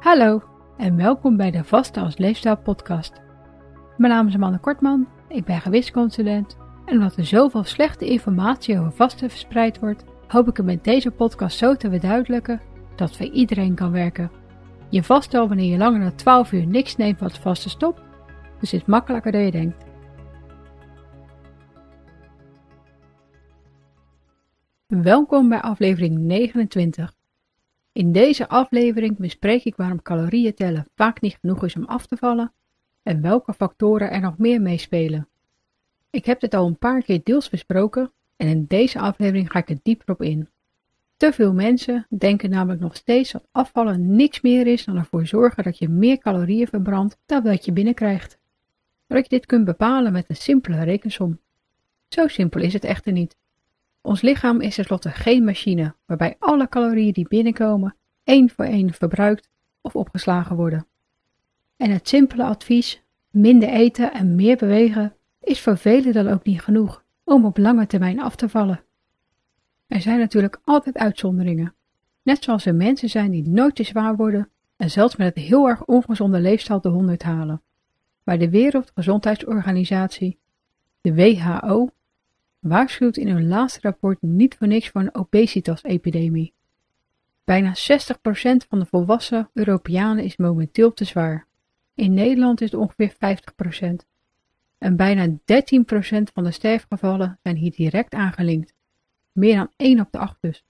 Hallo en welkom bij de Vaste als Leefstijl podcast. Mijn naam is Amanda Kortman, ik ben gewichtsconsulent en omdat er zoveel slechte informatie over vasten verspreid wordt, hoop ik het met deze podcast zo te verduidelijken dat voor iedereen kan werken. Je vaststel wanneer je langer dan 12 uur niks neemt wat vasten stopt, dus is makkelijker dan je denkt. Welkom bij aflevering 29. In deze aflevering bespreek ik waarom calorieën tellen vaak niet genoeg is om af te vallen en welke factoren er nog meer meespelen. Ik heb dit al een paar keer deels besproken en in deze aflevering ga ik er dieper op in. Te veel mensen denken namelijk nog steeds dat afvallen niks meer is dan ervoor zorgen dat je meer calorieën verbrandt dan wat je binnenkrijgt. Dat je dit kunt bepalen met een simpele rekensom. Zo simpel is het echter niet. Ons lichaam is tenslotte geen machine waarbij alle calorieën die binnenkomen één voor één verbruikt of opgeslagen worden. En het simpele advies, minder eten en meer bewegen, is voor velen dan ook niet genoeg om op lange termijn af te vallen. Er zijn natuurlijk altijd uitzonderingen, net zoals er mensen zijn die nooit te zwaar worden en zelfs met het heel erg ongezonde leefstijl de 100 halen, waar de Wereldgezondheidsorganisatie, de WHO, waarschuwt in hun laatste rapport niet voor niks voor een obesitas-epidemie. Bijna 60% van de volwassen Europeanen is momenteel te zwaar. In Nederland is het ongeveer 50%. En bijna 13% van de sterfgevallen zijn hier direct aangelinkt. Meer dan 1 op de 8 dus.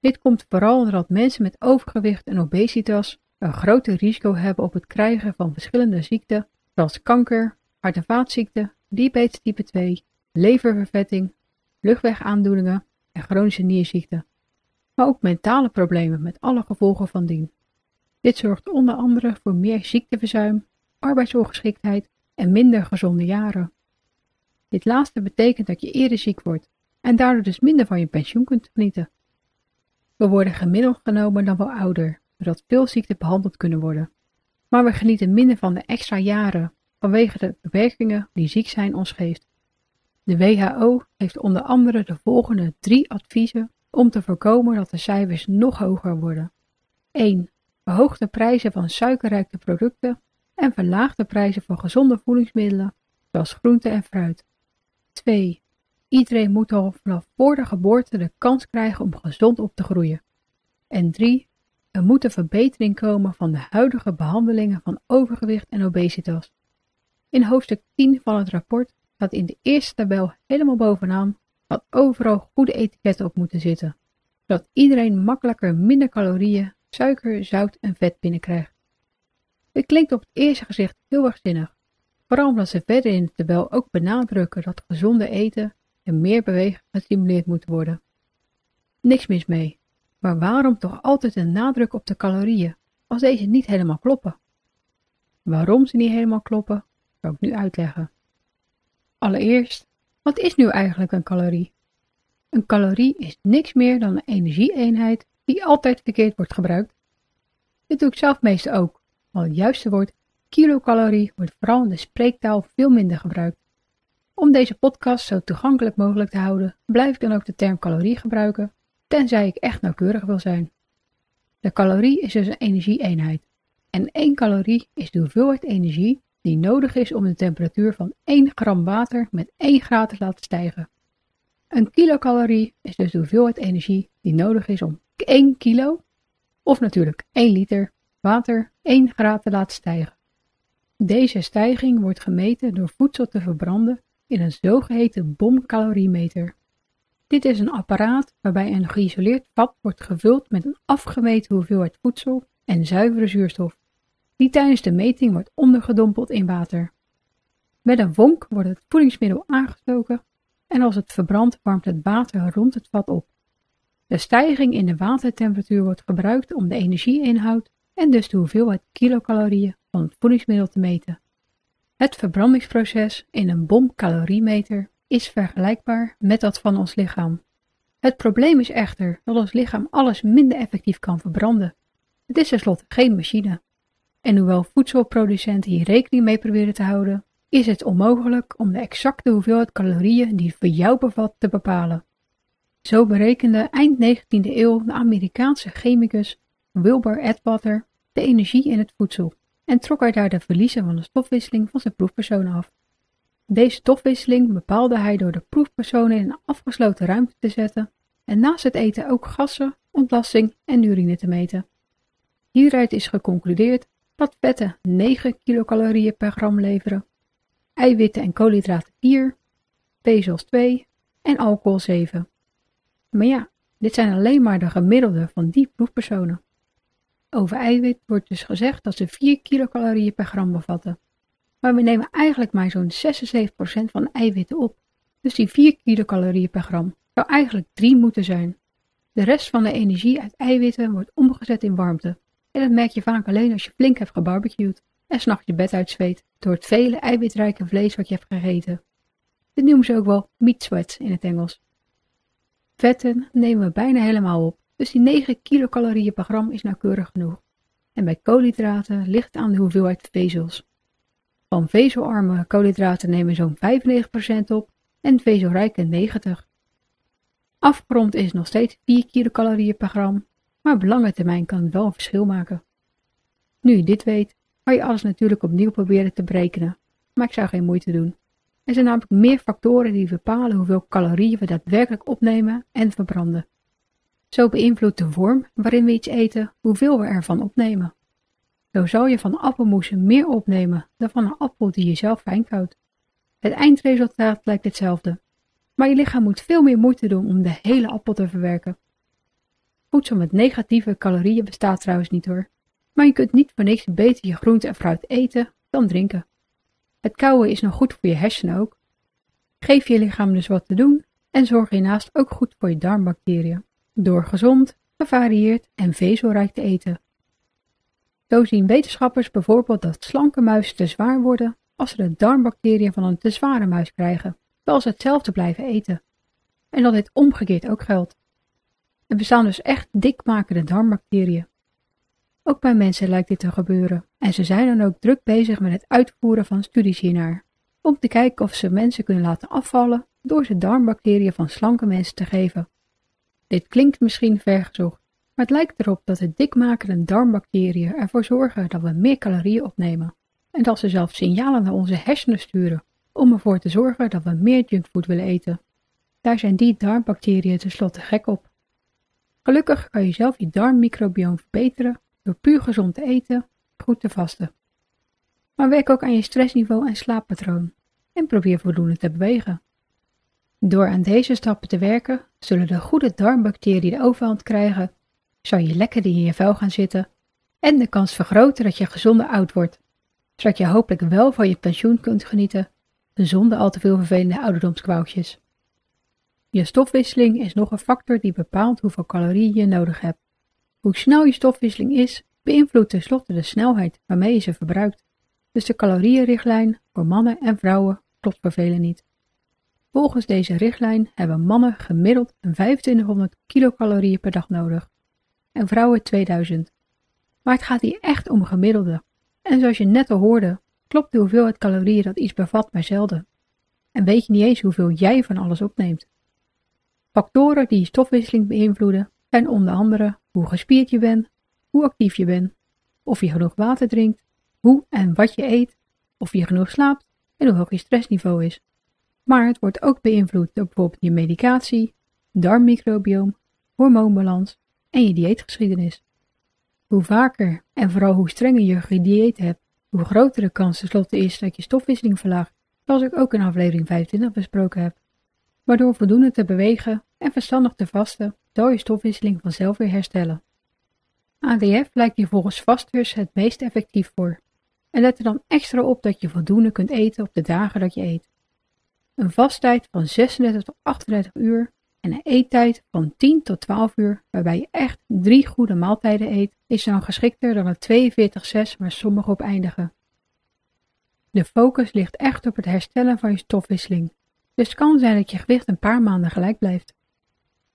Dit komt vooral doordat mensen met overgewicht en obesitas een groter risico hebben op het krijgen van verschillende ziekten, zoals kanker, hart- en vaatziekten, diabetes type 2, leververvetting, luchtwegaandoeningen en chronische nierziekten, maar ook mentale problemen met alle gevolgen van dien. Dit zorgt onder andere voor meer ziekteverzuim, arbeidsongeschiktheid en minder gezonde jaren. Dit laatste betekent dat je eerder ziek wordt en daardoor dus minder van je pensioen kunt genieten. We worden gemiddeld genomen dan wel ouder, zodat veel ziekten behandeld kunnen worden. Maar we genieten minder van de extra jaren vanwege de beperkingen die ziek zijn ons geeft. De WHO heeft onder andere de volgende drie adviezen om te voorkomen dat de cijfers nog hoger worden. 1. Verhoog de prijzen van suikerrijke producten en verlaag de prijzen van gezonde voedingsmiddelen, zoals groente en fruit. 2. Iedereen moet al vanaf voor de geboorte de kans krijgen om gezond op te groeien. En 3. Er moet een verbetering komen van de huidige behandelingen van overgewicht en obesitas. In hoofdstuk 10 van het rapport staat in de eerste tabel helemaal bovenaan dat overal goede etiketten op moeten zitten, zodat iedereen makkelijker minder calorieën, suiker, zout en vet binnenkrijgt. Dit klinkt op het eerste gezicht heel erg zinnig, vooral omdat ze verder in de tabel ook benadrukken dat gezonde eten en meer bewegen gestimuleerd moet worden. Niks mis mee, maar waarom toch altijd een nadruk op de calorieën als deze niet helemaal kloppen? Waarom ze niet helemaal kloppen, zal ik nu uitleggen. Allereerst, wat is nu eigenlijk een calorie? Een calorie is niks meer dan een energieeenheid die altijd verkeerd wordt gebruikt. Dit doe ik zelf meestal ook, maar het juiste woord kilocalorie wordt vooral in de spreektaal veel minder gebruikt. Om deze podcast zo toegankelijk mogelijk te houden, blijf ik dan ook de term calorie gebruiken, tenzij ik echt nauwkeurig wil zijn. De calorie is dus een energieeenheid. En 1 calorie is de hoeveelheid energie die nodig is om de temperatuur van 1 gram water met 1 graad te laten stijgen. Een kilocalorie is dus de hoeveelheid energie die nodig is om 1 kilo, of natuurlijk 1 liter, water 1 graad te laten stijgen. Deze stijging wordt gemeten door voedsel te verbranden in een zogeheten bomcaloriemeter. Dit is een apparaat waarbij een geïsoleerd vat wordt gevuld met een afgemeten hoeveelheid voedsel en zuivere zuurstof die tijdens de meting wordt ondergedompeld in water. Met een vonk wordt het voedingsmiddel aangestoken en als het verbrandt warmt het water rond het vat op. De stijging in de watertemperatuur wordt gebruikt om de energieinhoud en dus de hoeveelheid kilocalorieën van het voedingsmiddel te meten. Het verbrandingsproces in een bomcaloriemeter is vergelijkbaar met dat van ons lichaam. Het probleem is echter dat ons lichaam alles minder effectief kan verbranden. Het is tenslotte geen machine. En hoewel voedselproducenten hier rekening mee proberen te houden, is het onmogelijk om de exacte hoeveelheid calorieën die voor jou bevat te bepalen. Zo berekende eind 19e eeuw de Amerikaanse chemicus Wilbur Atwater de energie in het voedsel en trok hij daar de verliezen van de stofwisseling van zijn proefpersonen af. Deze stofwisseling bepaalde hij door de proefpersonen in een afgesloten ruimte te zetten en naast het eten ook gassen, ontlasting en urine te meten. Hieruit is geconcludeerd dat vetten 9 kilocalorieën per gram leveren, eiwitten en koolhydraten 4, vezels 2 en alcohol 7. Maar ja, dit zijn alleen maar de gemiddelde van die proefpersonen. Over eiwit wordt dus gezegd dat ze 4 kilocalorieën per gram bevatten. Maar we nemen eigenlijk maar zo'n 76% van eiwitten op. Dus die 4 kilocalorieën per gram zou eigenlijk 3 moeten zijn. De rest van de energie uit eiwitten wordt omgezet in warmte. En dat merk je vaak alleen als je flink hebt gebarbecued en s'nachts je bed uitzweet door het vele eiwitrijke vlees wat je hebt gegeten. Dit noemen ze ook wel meat sweat in het Engels. Vetten nemen we bijna helemaal op, dus die 9 kilocalorieën per gram is nauwkeurig genoeg. En bij koolhydraten ligt het aan de hoeveelheid vezels. Van vezelarme koolhydraten nemen zo'n 95% op en vezelrijke 90%. Afgerond is nog steeds 4 kilocalorieën per gram, maar op lange termijn kan het wel een verschil maken. Nu je dit weet, kan je alles natuurlijk opnieuw proberen te berekenen, maar ik zou geen moeite doen. Er zijn namelijk meer factoren die bepalen hoeveel calorieën we daadwerkelijk opnemen en verbranden. Zo beïnvloedt de vorm waarin we iets eten hoeveel we ervan opnemen. Zo zal je van appelmoesen meer opnemen dan van een appel die je zelf fijn koudt. Het eindresultaat lijkt hetzelfde, maar je lichaam moet veel meer moeite doen om de hele appel te verwerken. Voedsel met negatieve calorieën bestaat trouwens niet hoor, maar je kunt niet voor niks beter je groente en fruit eten dan drinken. Het kauwen is nog goed voor je hersenen ook. Geef je lichaam dus wat te doen en zorg hiernaast ook goed voor je darmbacteriën, door gezond, gevarieerd en vezelrijk te eten. Zo zien wetenschappers bijvoorbeeld dat slanke muizen te zwaar worden als ze de darmbacteriën van een te zware muis krijgen, terwijl ze hetzelfde blijven eten. En dat dit omgekeerd ook geldt. Er bestaan dus echt dikmakende darmbacteriën. Ook bij mensen lijkt dit te gebeuren en ze zijn dan ook druk bezig met het uitvoeren van studies hiernaar, om te kijken of ze mensen kunnen laten afvallen door ze darmbacteriën van slanke mensen te geven. Dit klinkt misschien vergezocht, maar het lijkt erop dat de dikmakende darmbacteriën ervoor zorgen dat we meer calorieën opnemen en dat ze zelfs signalen naar onze hersenen sturen om ervoor te zorgen dat we meer junkfood willen eten. Daar zijn die darmbacteriën tenslotte gek op. Gelukkig kan je zelf je darmmicrobioom verbeteren door puur gezond te eten, goed te vasten. Maar werk ook aan je stressniveau en slaappatroon en probeer voldoende te bewegen. Door aan deze stappen te werken, zullen de goede darmbacteriën de overhand krijgen, zal je lekkerder in je vel gaan zitten en de kans vergroten dat je gezonder oud wordt, zodat je hopelijk wel van je pensioen kunt genieten zonder al te veel vervelende ouderdomskwaaltjes. Je stofwisseling is nog een factor die bepaalt hoeveel calorieën je nodig hebt. Hoe snel je stofwisseling is, beïnvloedt tenslotte de snelheid waarmee je ze verbruikt. Dus de calorieënrichtlijn voor mannen en vrouwen klopt voor velen niet. Volgens deze richtlijn hebben mannen gemiddeld 2500 kilocalorieën per dag nodig en vrouwen 2000. Maar het gaat hier echt om gemiddelde. En zoals je net al hoorde, klopt de hoeveelheid calorieën dat iets bevat maar zelden. En weet je niet eens hoeveel jij van alles opneemt. Factoren die je stofwisseling beïnvloeden zijn onder andere hoe gespierd je bent, hoe actief je bent, of je genoeg water drinkt, hoe en wat je eet, of je genoeg slaapt en hoe hoog je stressniveau is. Maar het wordt ook beïnvloed door bijvoorbeeld je medicatie, darmmicrobioom, hormoonbalans en je dieetgeschiedenis. Hoe vaker en vooral hoe strenger je dieet hebt, hoe groter de kans tenslotte is dat je stofwisseling verlaagt, zoals ik ook in aflevering 25 besproken heb. Maar door voldoende te bewegen en verstandig te vasten, zal je stofwisseling vanzelf weer herstellen. ADF lijkt je volgens vasters het meest effectief voor. En let er dan extra op dat je voldoende kunt eten op de dagen dat je eet. Een vasttijd van 36 tot 38 uur en een eettijd van 10 tot 12 uur, waarbij je echt drie goede maaltijden eet, is dan geschikter dan het 42-6 waar sommigen op eindigen. De focus ligt echt op het herstellen van je stofwisseling, dus kan zijn dat je gewicht een paar maanden gelijk blijft.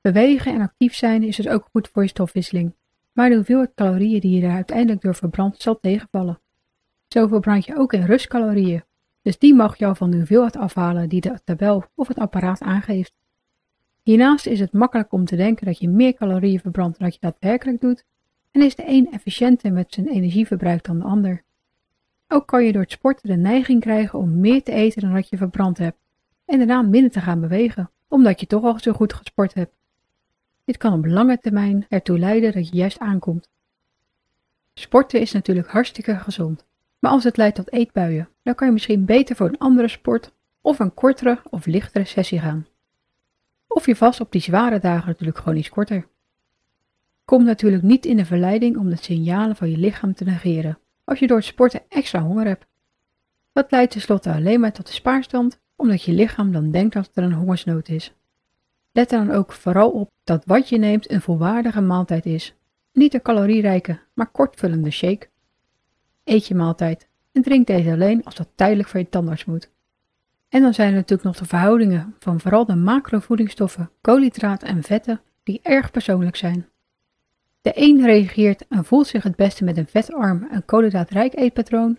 Bewegen en actief zijn is dus ook goed voor je stofwisseling, maar de hoeveelheid calorieën die je daar uiteindelijk door verbrandt zal tegenvallen. Zo verbrand je ook in rustcalorieën, dus die mag jou van de hoeveelheid afhalen die de tabel of het apparaat aangeeft. Hiernaast is het makkelijk om te denken dat je meer calorieën verbrandt dan dat je daadwerkelijk doet, en is de een efficiënter met zijn energieverbruik dan de ander. Ook kan je door het sporten de neiging krijgen om meer te eten dan dat je verbrand hebt en daarna minder te gaan bewegen, omdat je toch al zo goed gesport hebt. Dit kan op lange termijn ertoe leiden dat je juist aankomt. Sporten is natuurlijk hartstikke gezond, maar als het leidt tot eetbuien, dan kan je misschien beter voor een andere sport of een kortere of lichtere sessie gaan. Of je vast op die zware dagen natuurlijk gewoon iets korter. Kom natuurlijk niet in de verleiding om de signalen van je lichaam te negeren als je door het sporten extra honger hebt. Dat leidt tenslotte alleen maar tot de spaarstand, omdat je lichaam dan denkt dat er een hongersnood is. Let er dan ook vooral op dat wat je neemt een volwaardige maaltijd is. Niet een calorierijke, maar kortvullende shake. Eet je maaltijd en drink deze alleen als dat tijdelijk voor je tandarts moet. En dan zijn er natuurlijk nog de verhoudingen van vooral de macrovoedingsstoffen, koolhydraten en vetten die erg persoonlijk zijn. De een reageert en voelt zich het beste met een vetarm en koolhydraatrijk eetpatroon,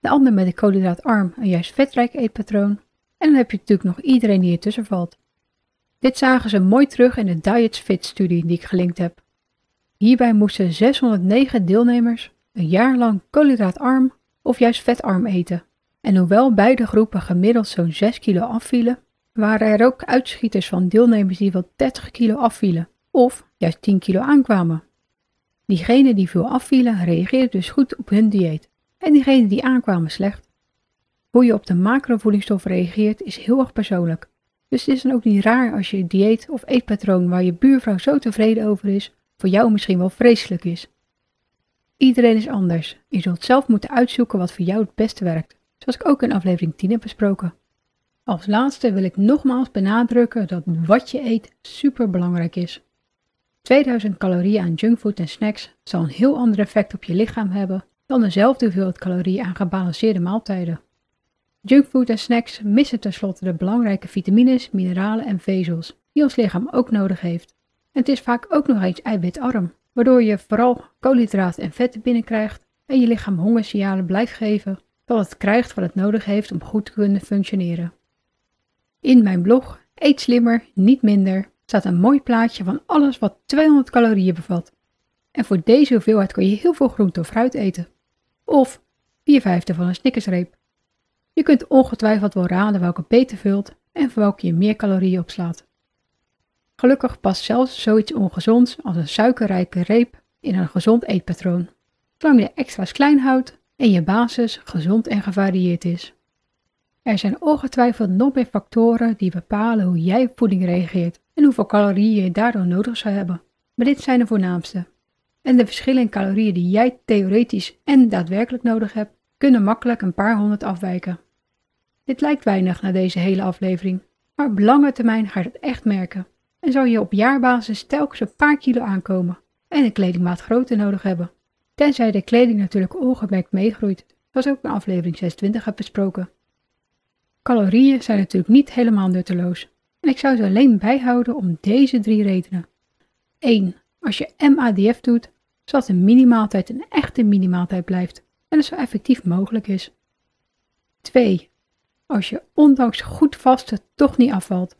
de ander met een koolhydraatarm en juist vetrijk eetpatroon, en dan heb je natuurlijk nog iedereen die ertussen valt. Dit zagen ze mooi terug in de Diets Fit studie die ik gelinkt heb. Hierbij moesten 609 deelnemers een jaar lang koolhydraatarm of juist vetarm eten. En hoewel beide groepen gemiddeld zo'n 6 kilo afvielen, waren er ook uitschieters van deelnemers die wel 30 kilo afvielen of juist 10 kilo aankwamen. Diegenen die veel afvielen reageerden dus goed op hun dieet en diegenen die aankwamen slecht. Hoe je op de macrovoedingsstoffen reageert is heel erg persoonlijk. Dus het is dan ook niet raar als je dieet of eetpatroon waar je buurvrouw zo tevreden over is, voor jou misschien wel vreselijk is. Iedereen is anders. Je zult zelf moeten uitzoeken wat voor jou het beste werkt, zoals ik ook in aflevering 10 heb besproken. Als laatste wil ik nogmaals benadrukken dat wat je eet super belangrijk is. 2000 calorieën aan junkfood en snacks zal een heel ander effect op je lichaam hebben dan dezelfde hoeveelheid calorieën aan gebalanceerde maaltijden. Junkfood en snacks missen tenslotte de belangrijke vitamines, mineralen en vezels die ons lichaam ook nodig heeft. En het is vaak ook nog eens eiwitarm, waardoor je vooral koolhydraten en vetten binnenkrijgt en je lichaam hongersignalen blijft geven dat het krijgt wat het nodig heeft om goed te kunnen functioneren. In mijn blog Eet slimmer, niet minder staat een mooi plaatje van alles wat 200 calorieën bevat. En voor deze hoeveelheid kun je heel veel groente of fruit eten. Of 4 vijfde van een snickersreep. Je kunt ongetwijfeld wel raden welke beter vult en voor welke je meer calorieën opslaat. Gelukkig past zelfs zoiets ongezonds als een suikerrijke reep in een gezond eetpatroon, zolang je extra's klein houdt en je basis gezond en gevarieerd is. Er zijn ongetwijfeld nog meer factoren die bepalen hoe jij op voeding reageert en hoeveel calorieën je daardoor nodig zou hebben. Maar dit zijn de voornaamste. En de verschillen in calorieën die jij theoretisch en daadwerkelijk nodig hebt, kunnen makkelijk een paar honderd afwijken. Dit lijkt weinig na deze hele aflevering, maar op lange termijn ga je het echt merken en zou je op jaarbasis telkens een paar kilo aankomen en een kledingmaat groter nodig hebben. Tenzij de kleding natuurlijk ongemerkt meegroeit, zoals ook in aflevering 26 heb besproken. Calorieën zijn natuurlijk niet helemaal nutteloos en ik zou ze alleen bijhouden om deze drie redenen. 1. Als je MADF doet, zodat een minimaaltijd een echte minimaaltijd blijft en het zo effectief mogelijk is. 2. Als je ondanks goed vasten toch niet afvalt.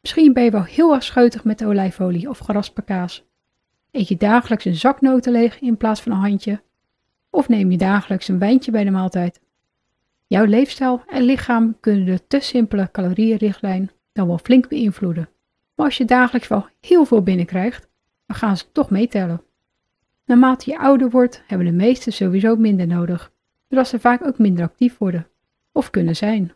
Misschien ben je wel heel erg met de olijfolie of geraspe kaas. Eet je dagelijks een zak noten leeg in plaats van een handje? Of neem je dagelijks een wijntje bij de maaltijd? Jouw leefstijl en lichaam kunnen de te simpele calorieënrichtlijn dan wel flink beïnvloeden. Maar als je dagelijks wel heel veel binnenkrijgt, dan gaan ze toch meetellen. Naarmate je ouder wordt, hebben de meesten sowieso minder nodig, zodat ze vaak ook minder actief worden, of kunnen zijn.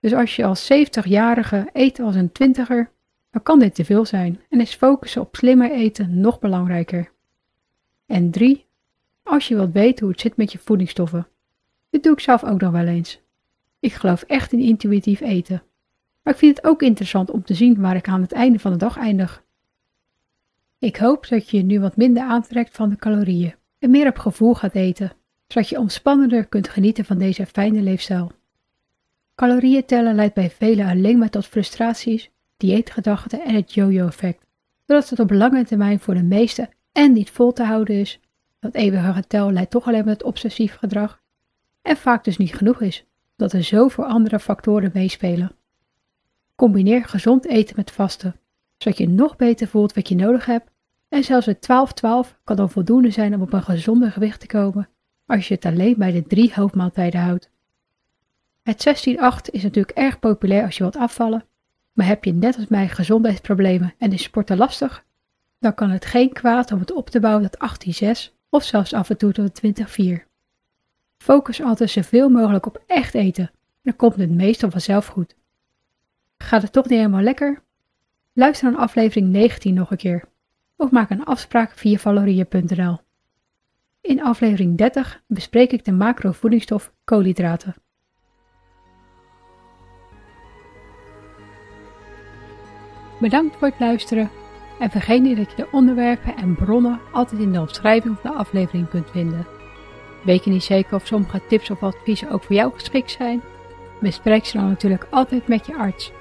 Dus als je als 70-jarige eet als een twintiger, dan kan dit te veel zijn en is focussen op slimmer eten nog belangrijker. En 3. Als je wilt weten hoe het zit met je voedingsstoffen. Dit doe ik zelf ook nog wel eens. Ik geloof echt in intuïtief eten. Maar ik vind het ook interessant om te zien waar ik aan het einde van de dag eindig. Ik hoop dat je je nu wat minder aantrekt van de calorieën en meer op gevoel gaat eten, zodat je ontspannender kunt genieten van deze fijne leefstijl. Calorieën tellen leidt bij velen alleen maar tot frustraties, dieetgedachten en het yo-yo-effect, zodat het op lange termijn voor de meesten en niet vol te houden is. Dat eeuwige getel leidt toch alleen maar tot obsessief gedrag en vaak dus niet genoeg is, omdat er zoveel andere factoren meespelen. Combineer gezond eten met vasten, zodat je nog beter voelt wat je nodig hebt En zelfs het 12-12 kan dan voldoende zijn om op een gezonde gewicht te komen als je het alleen bij de drie hoofdmaaltijden houdt. Het 16-8 is natuurlijk erg populair als je wilt afvallen, maar heb je net als mij gezondheidsproblemen en is sporten lastig, dan kan het geen kwaad om het op te bouwen tot 18-6 of zelfs af en toe tot 20-4. Focus altijd zoveel mogelijk op echt eten, dan komt het meestal vanzelf goed. Gaat het toch niet helemaal lekker? Luister naar aflevering 19 nog een keer, of maak een afspraak via valorie.nl. In aflevering 30 bespreek ik de macrovoedingsstof koolhydraten. Bedankt voor het luisteren en vergeet niet dat je de onderwerpen en bronnen altijd in de omschrijving van de aflevering kunt vinden. Weet je niet zeker of sommige tips of adviezen ook voor jou geschikt zijn? Bespreek ze dan natuurlijk altijd met je arts.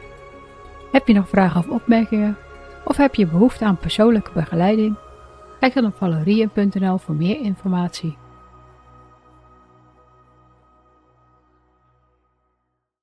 Heb je nog vragen of opmerkingen? Of heb je behoefte aan persoonlijke begeleiding? Kijk dan op valerien.nl voor meer informatie.